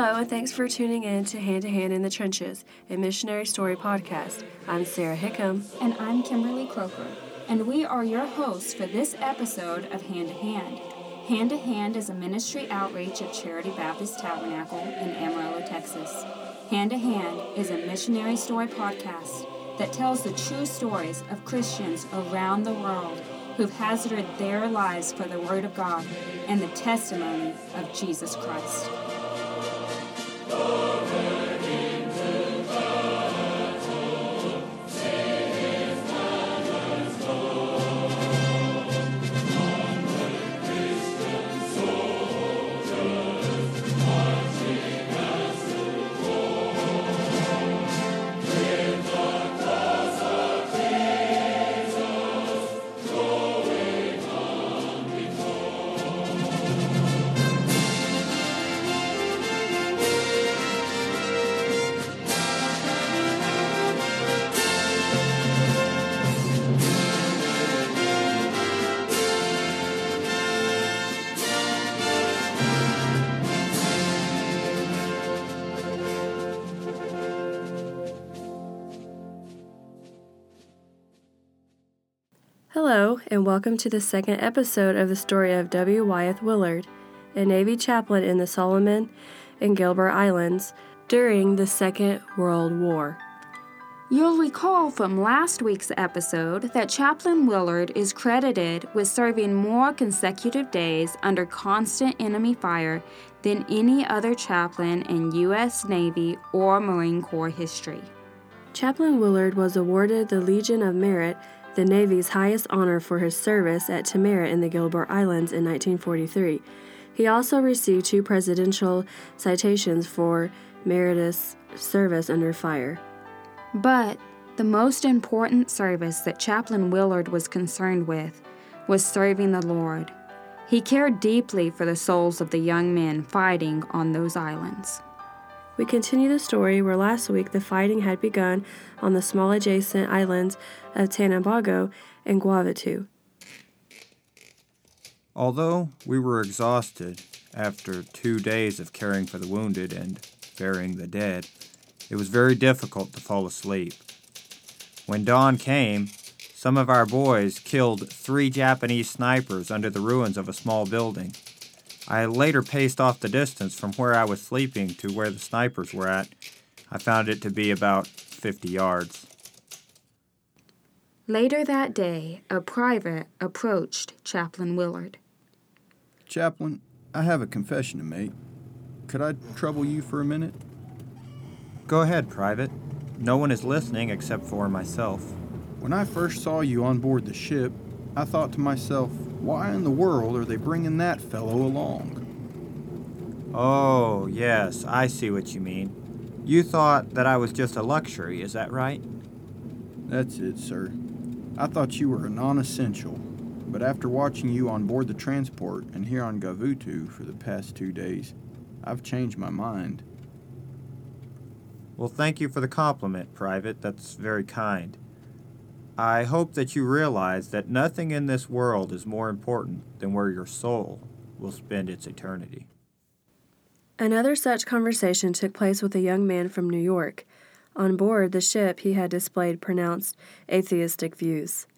Hello, and thanks for tuning in to Hand to Hand in the Trenches, a missionary story podcast. I'm Sarah Hickam. And I'm Kimberly Croker, and we are your hosts for this episode of Hand to Hand. Hand to Hand is a ministry outreach of Charity Baptist Tabernacle in Amarillo, Texas. Hand to Hand is a missionary story podcast that tells the true stories of Christians around the world who've hazarded their lives for the Word of God and the testimony of Jesus Christ. Hello, and welcome to the second episode of the story of W. Wyeth Willard, a Navy chaplain in the Solomon and Gilbert Islands during the Second World War. You'll recall from last week's episode that Chaplain Willard is credited with serving more consecutive days under constant enemy fire than any other chaplain in U.S. Navy or Marine Corps history. Chaplain Willard was awarded the Legion of Merit, the Navy's highest honor for his service at Tarawa in the Gilbert Islands in 1943. He also received two presidential citations for meritorious service under fire. But the most important service that Chaplain Willard was concerned with was serving the Lord. He cared deeply for the souls of the young men fighting on those islands. We continue the story where last week the fighting had begun on the small adjacent islands of Tanambogo and Gavutu. Although we were exhausted after two days of caring for the wounded and burying the dead, it was very difficult to fall asleep. When dawn came, some of our boys killed three Japanese snipers under the ruins of a small building. I later paced off the distance from where I was sleeping to where the snipers were at. I found it to be about 50 yards. Later that day, a private approached Chaplain Willard. Chaplain, I have a confession to make. Could I trouble you for a minute? Go ahead, Private. No one is listening except for myself. When I first saw you on board the ship, I thought to myself, why in the world are they bringing that fellow along? Oh, yes, I see what you mean. You thought that I was just a luxury, is that right? That's it, sir. I thought you were a non essential, but after watching you on board the transport and here on Gavutu for the past two days, I've changed my mind. Well, thank you for the compliment, Private. That's very kind. I hope that you realize that nothing in this world is more important than where your soul will spend its eternity. Another such conversation took place with a young man from New York. On board the ship, he had displayed pronounced atheistic views.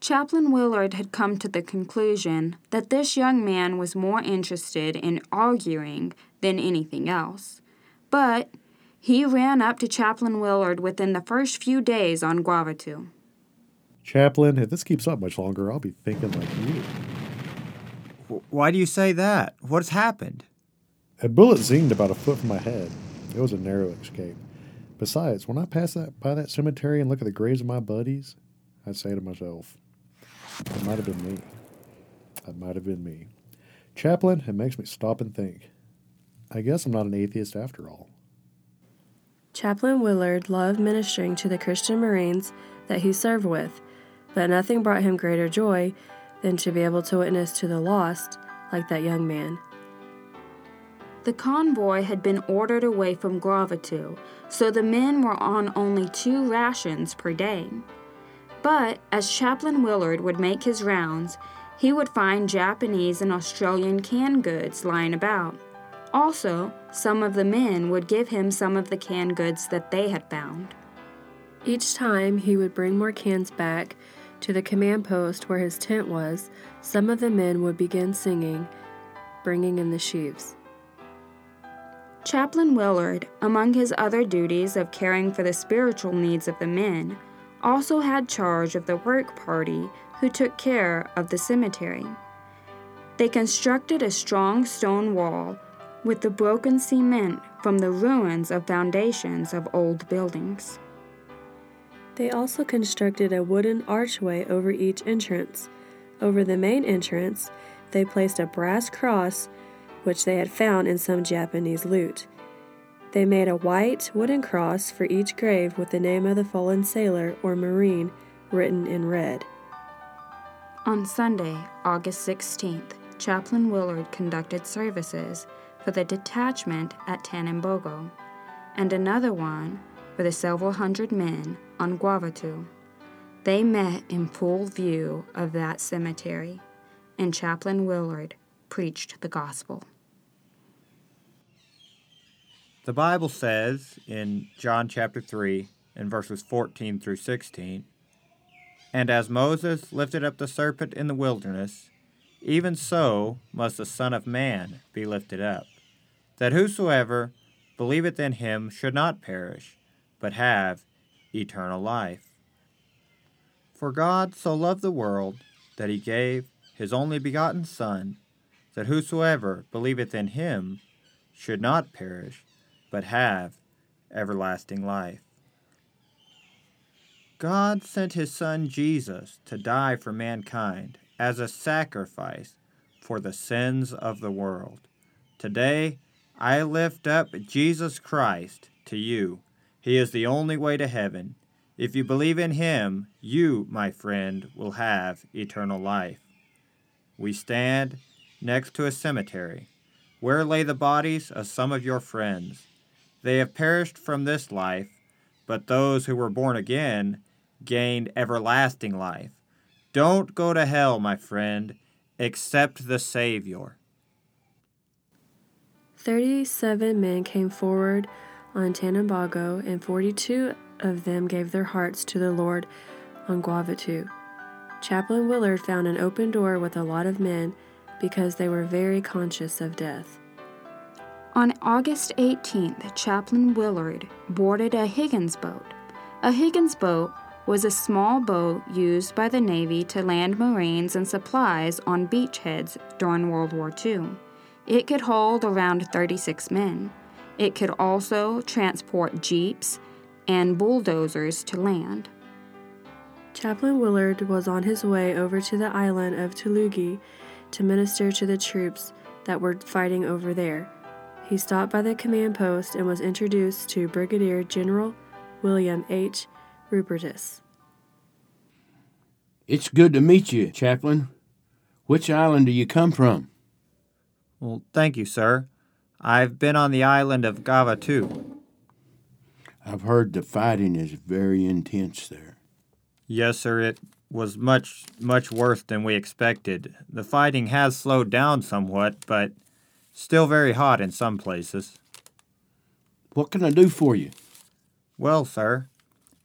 Chaplain Willard had come to the conclusion that this young man was more interested in arguing than anything else. But he ran up to Chaplain Willard within the first few days on Gavutu. Chaplain, if this keeps up much longer, I'll be thinking like you. Why do you say that? What's happened? A bullet zinged about a foot from my head. It was a narrow escape. Besides, when I pass that by that cemetery and look at the graves of my buddies, I say to myself, it might have been me. That might have been me. Chaplain, it makes me stop and think. I guess I'm not an atheist after all. Chaplain Willard loved ministering to the Christian Marines that he served with, but nothing brought him greater joy than to be able to witness to the lost like that young man. The convoy had been ordered away from Gavutu, so the men were on only two rations per day. But as Chaplain Willard would make his rounds, he would find Japanese and Australian canned goods lying about. Also, some of the men would give him some of the canned goods that they had found. Each time he would bring more cans back to the command post where his tent was, some of the men would begin singing, bringing in the sheaves. Chaplain Willard, among his other duties of caring for the spiritual needs of the men, also had charge of the work party who took care of the cemetery. They constructed a strong stone wall with the broken cement from the ruins of foundations of old buildings. They also constructed a wooden archway over each entrance. Over the main entrance, they placed a brass cross which they had found in some Japanese loot. They made a white wooden cross for each grave with the name of the fallen sailor or marine written in red. On Sunday, August 16th, Chaplain Willard conducted services for the detachment at Tanambogo and another one for the several hundred men on Gavutu. They met in full view of that cemetery, and Chaplain Willard preached the gospel. The Bible says in John chapter 3, in verses 14 through 16, And as Moses lifted up the serpent in the wilderness, even so must the Son of Man be lifted up, that whosoever believeth in him should not perish, but have eternal life. For God so loved the world that he gave his only begotten Son, that whosoever believeth in him should not perish, but have everlasting life. God sent his Son Jesus to die for mankind as a sacrifice for the sins of the world. Today, I lift up Jesus Christ to you. He is the only way to heaven. If you believe in him, you, my friend, will have eternal life. We stand next to a cemetery. Where lay the bodies of some of your friends? They have perished from this life, but those who were born again gained everlasting life. Don't go to hell, my friend. Accept the Savior. Thirty seven men came forward on Tanambogo, and forty two of them gave their hearts to the Lord on Gavutu. Chaplain Willard found an open door with a lot of men because they were very conscious of death. On August 18th, Chaplain Willard boarded a Higgins boat. A Higgins boat was a small boat used by the Navy to land Marines and supplies on beachheads during World War II. It could hold around 36 men. It could also transport jeeps and bulldozers to land. Chaplain Willard was on his way over to the island of Tulagi to minister to the troops that were fighting over there. He stopped by the command post and was introduced to Brigadier General William H. Rupertus. It's good to meet you, Chaplain. Which island do you come from? Well, thank you, sir. I've been on the island of Gavutu. I've heard the fighting is very intense there. Yes, sir, it was much, much worse than we expected. The fighting has slowed down somewhat, but still very hot in some places. What can I do for you? Well, sir,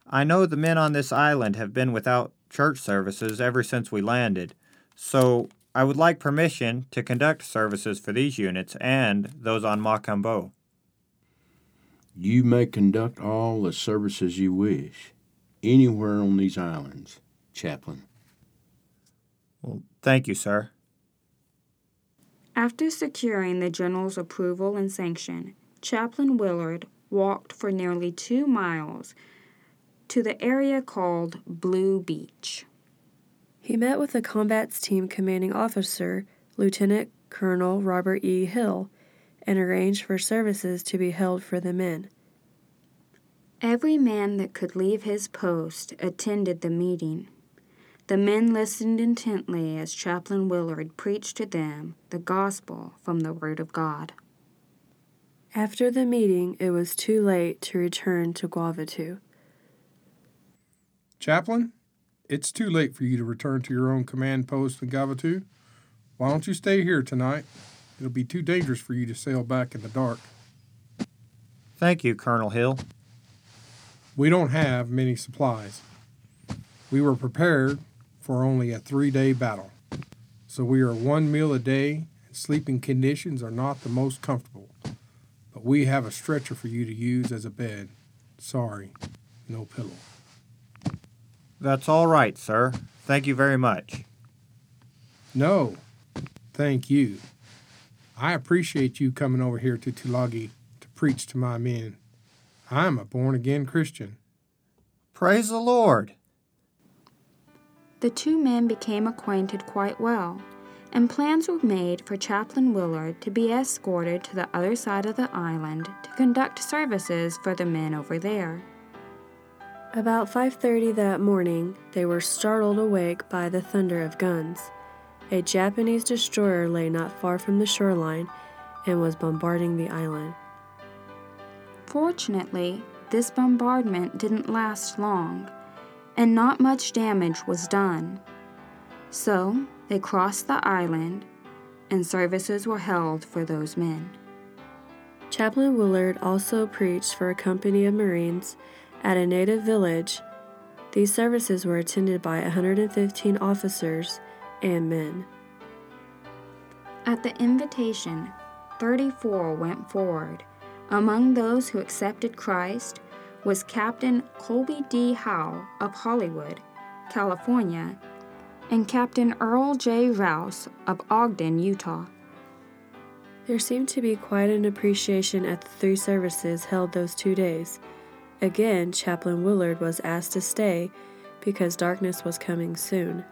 I know the men on this island have been without church services ever since we landed, so I would like permission to conduct services for these units and those on Makambo. You may conduct all the services you wish, anywhere on these islands, Chaplain. Well, thank you, sir. After securing the general's approval and sanction, Chaplain Willard walked for nearly two miles to the area called Blue Beach. He met with the combat's team commanding officer, Lieutenant Colonel Robert E. Hill, and arranged for services to be held for the men. Every man that could leave his post attended the meeting. The men listened intently as Chaplain Willard preached to them the gospel from the Word of God. After the meeting, it was too late to return to Gavutu. Chaplain, it's too late for you to return to your own command post in Gavutu. Why don't you stay here tonight? It'll be too dangerous for you to sail back in the dark. Thank you, Colonel Hill. We don't have many supplies. We were prepared for only a three day battle, so we are one meal a day, and sleeping conditions are not the most comfortable. But we have a stretcher for you to use as a bed. Sorry, no pillow. That's all right, sir. Thank you very much. No, thank you. I appreciate you coming over here to Tulagi to preach to my men. I am a born again Christian. Praise the Lord. The two men became acquainted quite well, and plans were made for Chaplain Willard to be escorted to the other side of the island to conduct services for the men over there. About 5:30 that morning, they were startled awake by the thunder of guns. A Japanese destroyer lay not far from the shoreline and was bombarding the island. Fortunately, this bombardment didn't last long, and not much damage was done. So, they crossed the island, and services were held for those men. Chaplain Willard also preached for a company of Marines at a native village. These services were attended by 115 officers and men. At the invitation, 34 went forward. Among those who accepted Christ was Captain Colby D. Howe of Hollywood, California, and Captain Earl J. Rouse of Ogden, Utah. There seemed to be quite an appreciation at the three services held those two days. Again, Chaplain Willard was asked to stay because darkness was coming soon.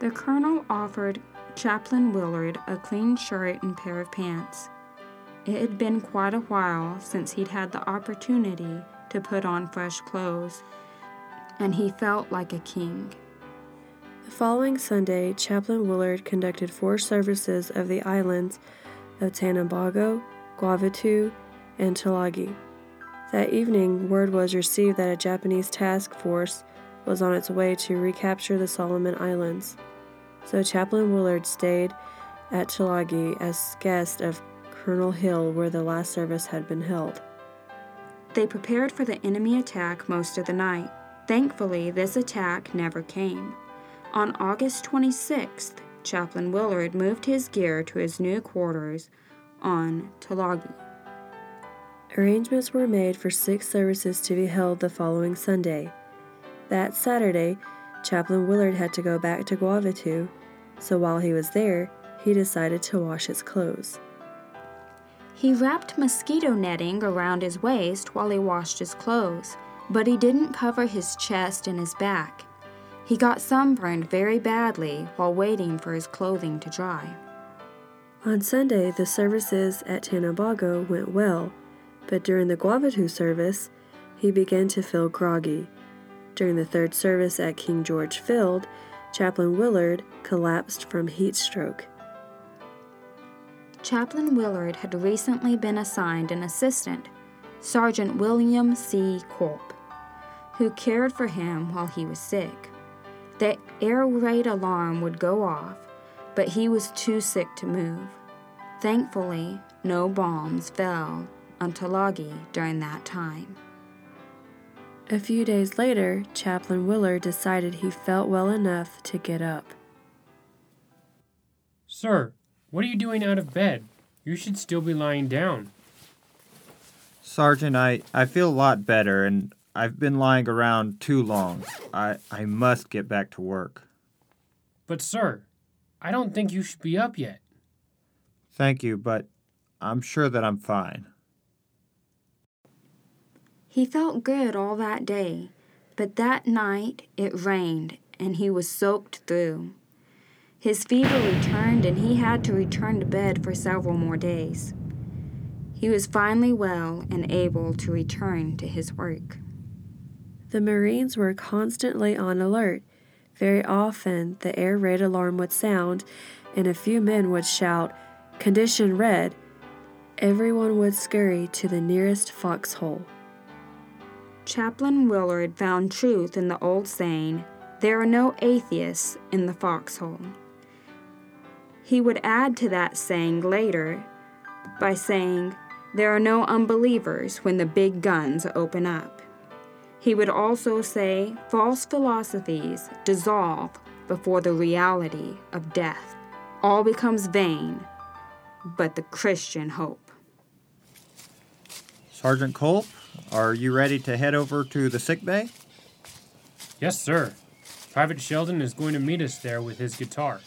The colonel offered Chaplain Willard a clean shirt and pair of pants. It had been quite a while since he'd had the opportunity to put on fresh clothes, and he felt like a king. The following Sunday, Chaplain Willard conducted four services of the islands of Tanambogo, Gavutu, and Tulagi. That evening, word was received that a Japanese task force was on its way to recapture the Solomon Islands. So Chaplain Willard stayed at Tulagi as guest of Colonel Hill where the last service had been held. They prepared for the enemy attack most of the night. Thankfully, this attack never came. On August 26th, Chaplain Willard moved his gear to his new quarters on Tulagi. Arrangements were made for six services to be held the following Sunday. That Saturday, Chaplain Willard had to go back to Gavutu, so while he was there, he decided to wash his clothes. He wrapped mosquito netting around his waist while he washed his clothes, but he didn't cover his chest and his back. He got sunburned very badly while waiting for his clothing to dry. On Sunday, the services at Tanambogo went well, but during the Gavutu service, he began to feel groggy. During the third service at King George Field, Chaplain Willard collapsed from heat stroke. Chaplain Willard had recently been assigned an assistant, Sergeant William C. Culp, who cared for him while he was sick. The air raid alarm would go off, but he was too sick to move. Thankfully, no bombs fell on Tulagi during that time. A few days later, Chaplain Willard decided he felt well enough to get up. Sir, what are you doing out of bed? You should still be lying down. Sergeant, I, I feel a lot better, and I've been lying around too long. I, I must get back to work. But, sir, I don't think you should be up yet. Thank you, but I'm sure that I'm fine. He felt good all that day, but that night it rained and he was soaked through. His fever returned and he had to return to bed for several more days. He was finally well and able to return to his work. The Marines were constantly on alert. Very often, the air raid alarm would sound, and a few men would shout, Condition red. everyone would scurry to the nearest foxhole. Chaplain Willard found truth in the old saying, There are no atheists in the foxhole. He would add to that saying later by saying, There are no unbelievers when the big guns open up. He would also say, False philosophies dissolve before the reality of death. All becomes vain but the Christian hope. Sergeant Culp, are you ready to head over to the sick bay? Yes, sir. Private Sheldon is going to meet us there with his guitar.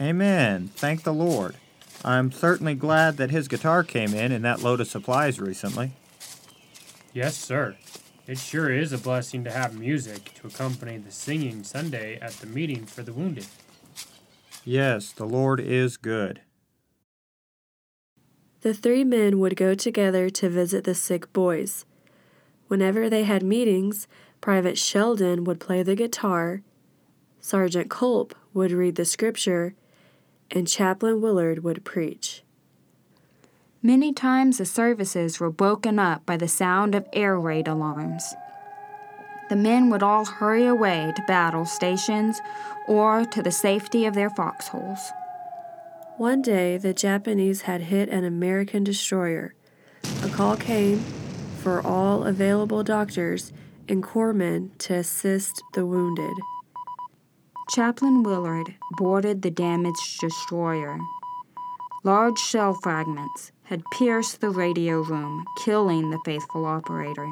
Amen. Thank the Lord. I'm certainly glad that his guitar came in in that load of supplies recently. Yes, sir. It sure is a blessing to have music to accompany the singing Sunday at the meeting for the wounded. Yes, the Lord is good. The three men would go together to visit the sick boys. Whenever they had meetings, Private Sheldon would play the guitar, Sergeant Culp would read the scripture, and Chaplain Willard would preach. Many times the services were broken up by the sound of air raid alarms. The men would all hurry away to battle stations or to the safety of their foxholes. One day, the Japanese had hit an American destroyer. A call came for all available doctors and corpsmen to assist the wounded. Chaplain Willard boarded the damaged destroyer. Large shell fragments had pierced the radio room, killing the faithful operator.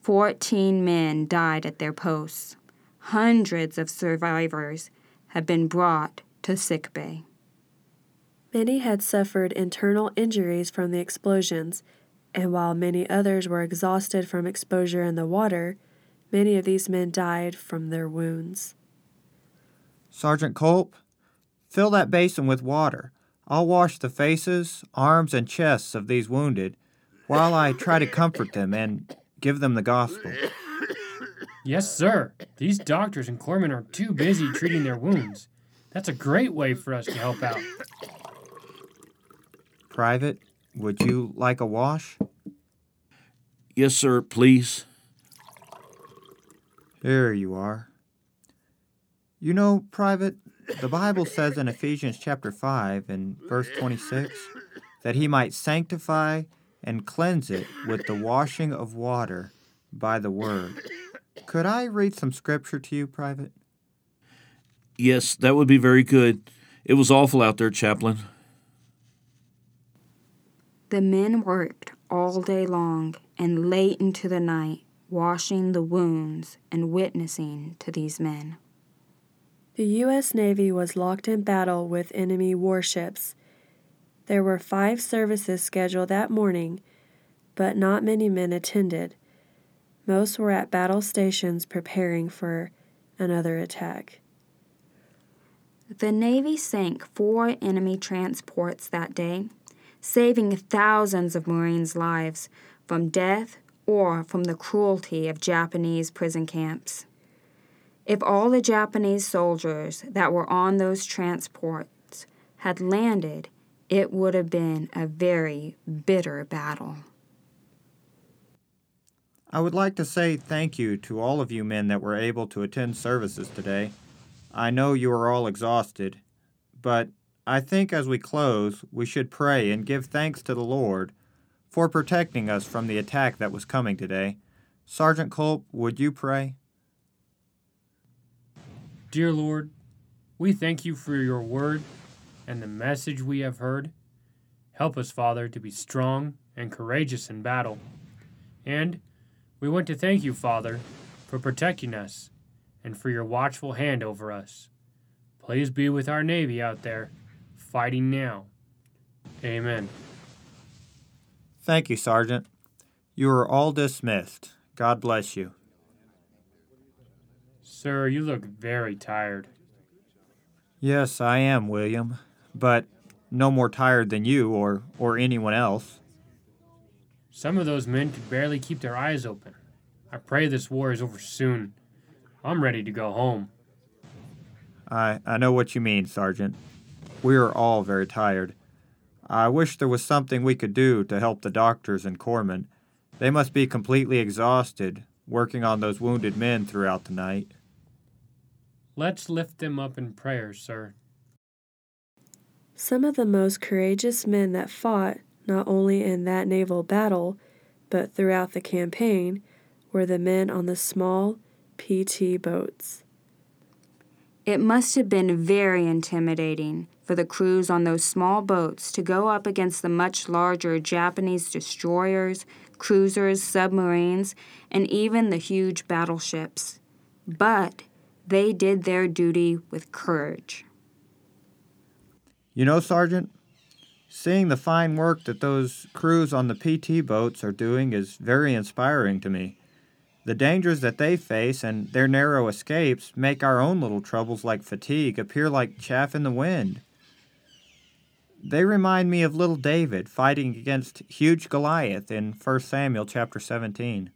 Fourteen men died at their posts. Hundreds of survivors had been brought to sick bay. Many had suffered internal injuries from the explosions, and while many others were exhausted from exposure in the water, many of these men died from their wounds. Sergeant Culp, fill that basin with water. I'll wash the faces, arms, and chests of these wounded while I try to comfort them and give them the gospel. Yes, sir. These doctors and corpsmen are too busy treating their wounds. That's a great way for us to help out. Private, would you like a wash? Yes, sir, please. Here you are. You know, Private, the Bible says in Ephesians chapter 5 and verse 26 that he might sanctify and cleanse it with the washing of water by the word. Could I read some scripture to you, Private? Yes, that would be very good. It was awful out there, Chaplain. The men worked all day long and late into the night, washing the wounds and witnessing to these men. The U.S. Navy was locked in battle with enemy warships. There were five services scheduled that morning, but not many men attended. Most were at battle stations preparing for another attack. The Navy sank four enemy transports that day saving thousands of Marines' lives from death or from the cruelty of Japanese prison camps. If all the Japanese soldiers that were on those transports had landed, it would have been a very bitter battle. I would like to say thank you to all of you men that were able to attend services today. I know you are all exhausted, but I think as we close, we should pray and give thanks to the Lord for protecting us from the attack that was coming today. Sergeant Culp, would you pray? Dear Lord, we thank you for your word and the message we have heard. Help us, Father, to be strong and courageous in battle. And we want to thank you, Father, for protecting us and for your watchful hand over us. Please be with our Navy out there fighting now. Amen. Thank you, Sergeant. You are all dismissed. God bless you. Sir, you look very tired. Yes, I am, William, but no more tired than you or, or anyone else. Some of those men could barely keep their eyes open. I pray this war is over soon. I'm ready to go home. I, I know what you mean, Sergeant. We are all very tired. I wish there was something we could do to help the doctors and corpsmen. They must be completely exhausted working on those wounded men throughout the night. Let's lift them up in prayer, sir. Some of the most courageous men that fought, not only in that naval battle, but throughout the campaign, were the men on the small PT boats. It must have been very intimidating for the crews on those small boats to go up against the much larger Japanese destroyers, cruisers, submarines, and even the huge battleships. But they did their duty with courage. You know, Sergeant, seeing the fine work that those crews on the PT boats are doing is very inspiring to me. The dangers that they face and their narrow escapes make our own little troubles like fatigue appear like chaff in the wind. They remind me of little David fighting against huge Goliath in 1 Samuel chapter 17.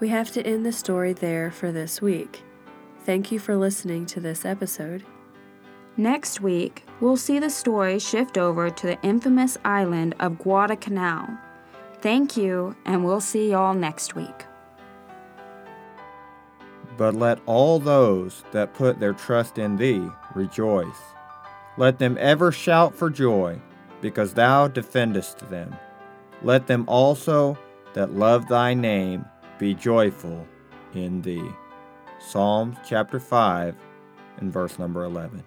We have to end the story there for this week. Thank you for listening to this episode. Next week, we'll see the story shift over to the infamous island of Guadalcanal. Thank you, and we'll see y'all next week. But let all those that put their trust in thee rejoice. Let them ever shout for joy, because thou defendest them. Let them also that love thy name be joyful in thee. Psalms chapter 5 and verse number 11.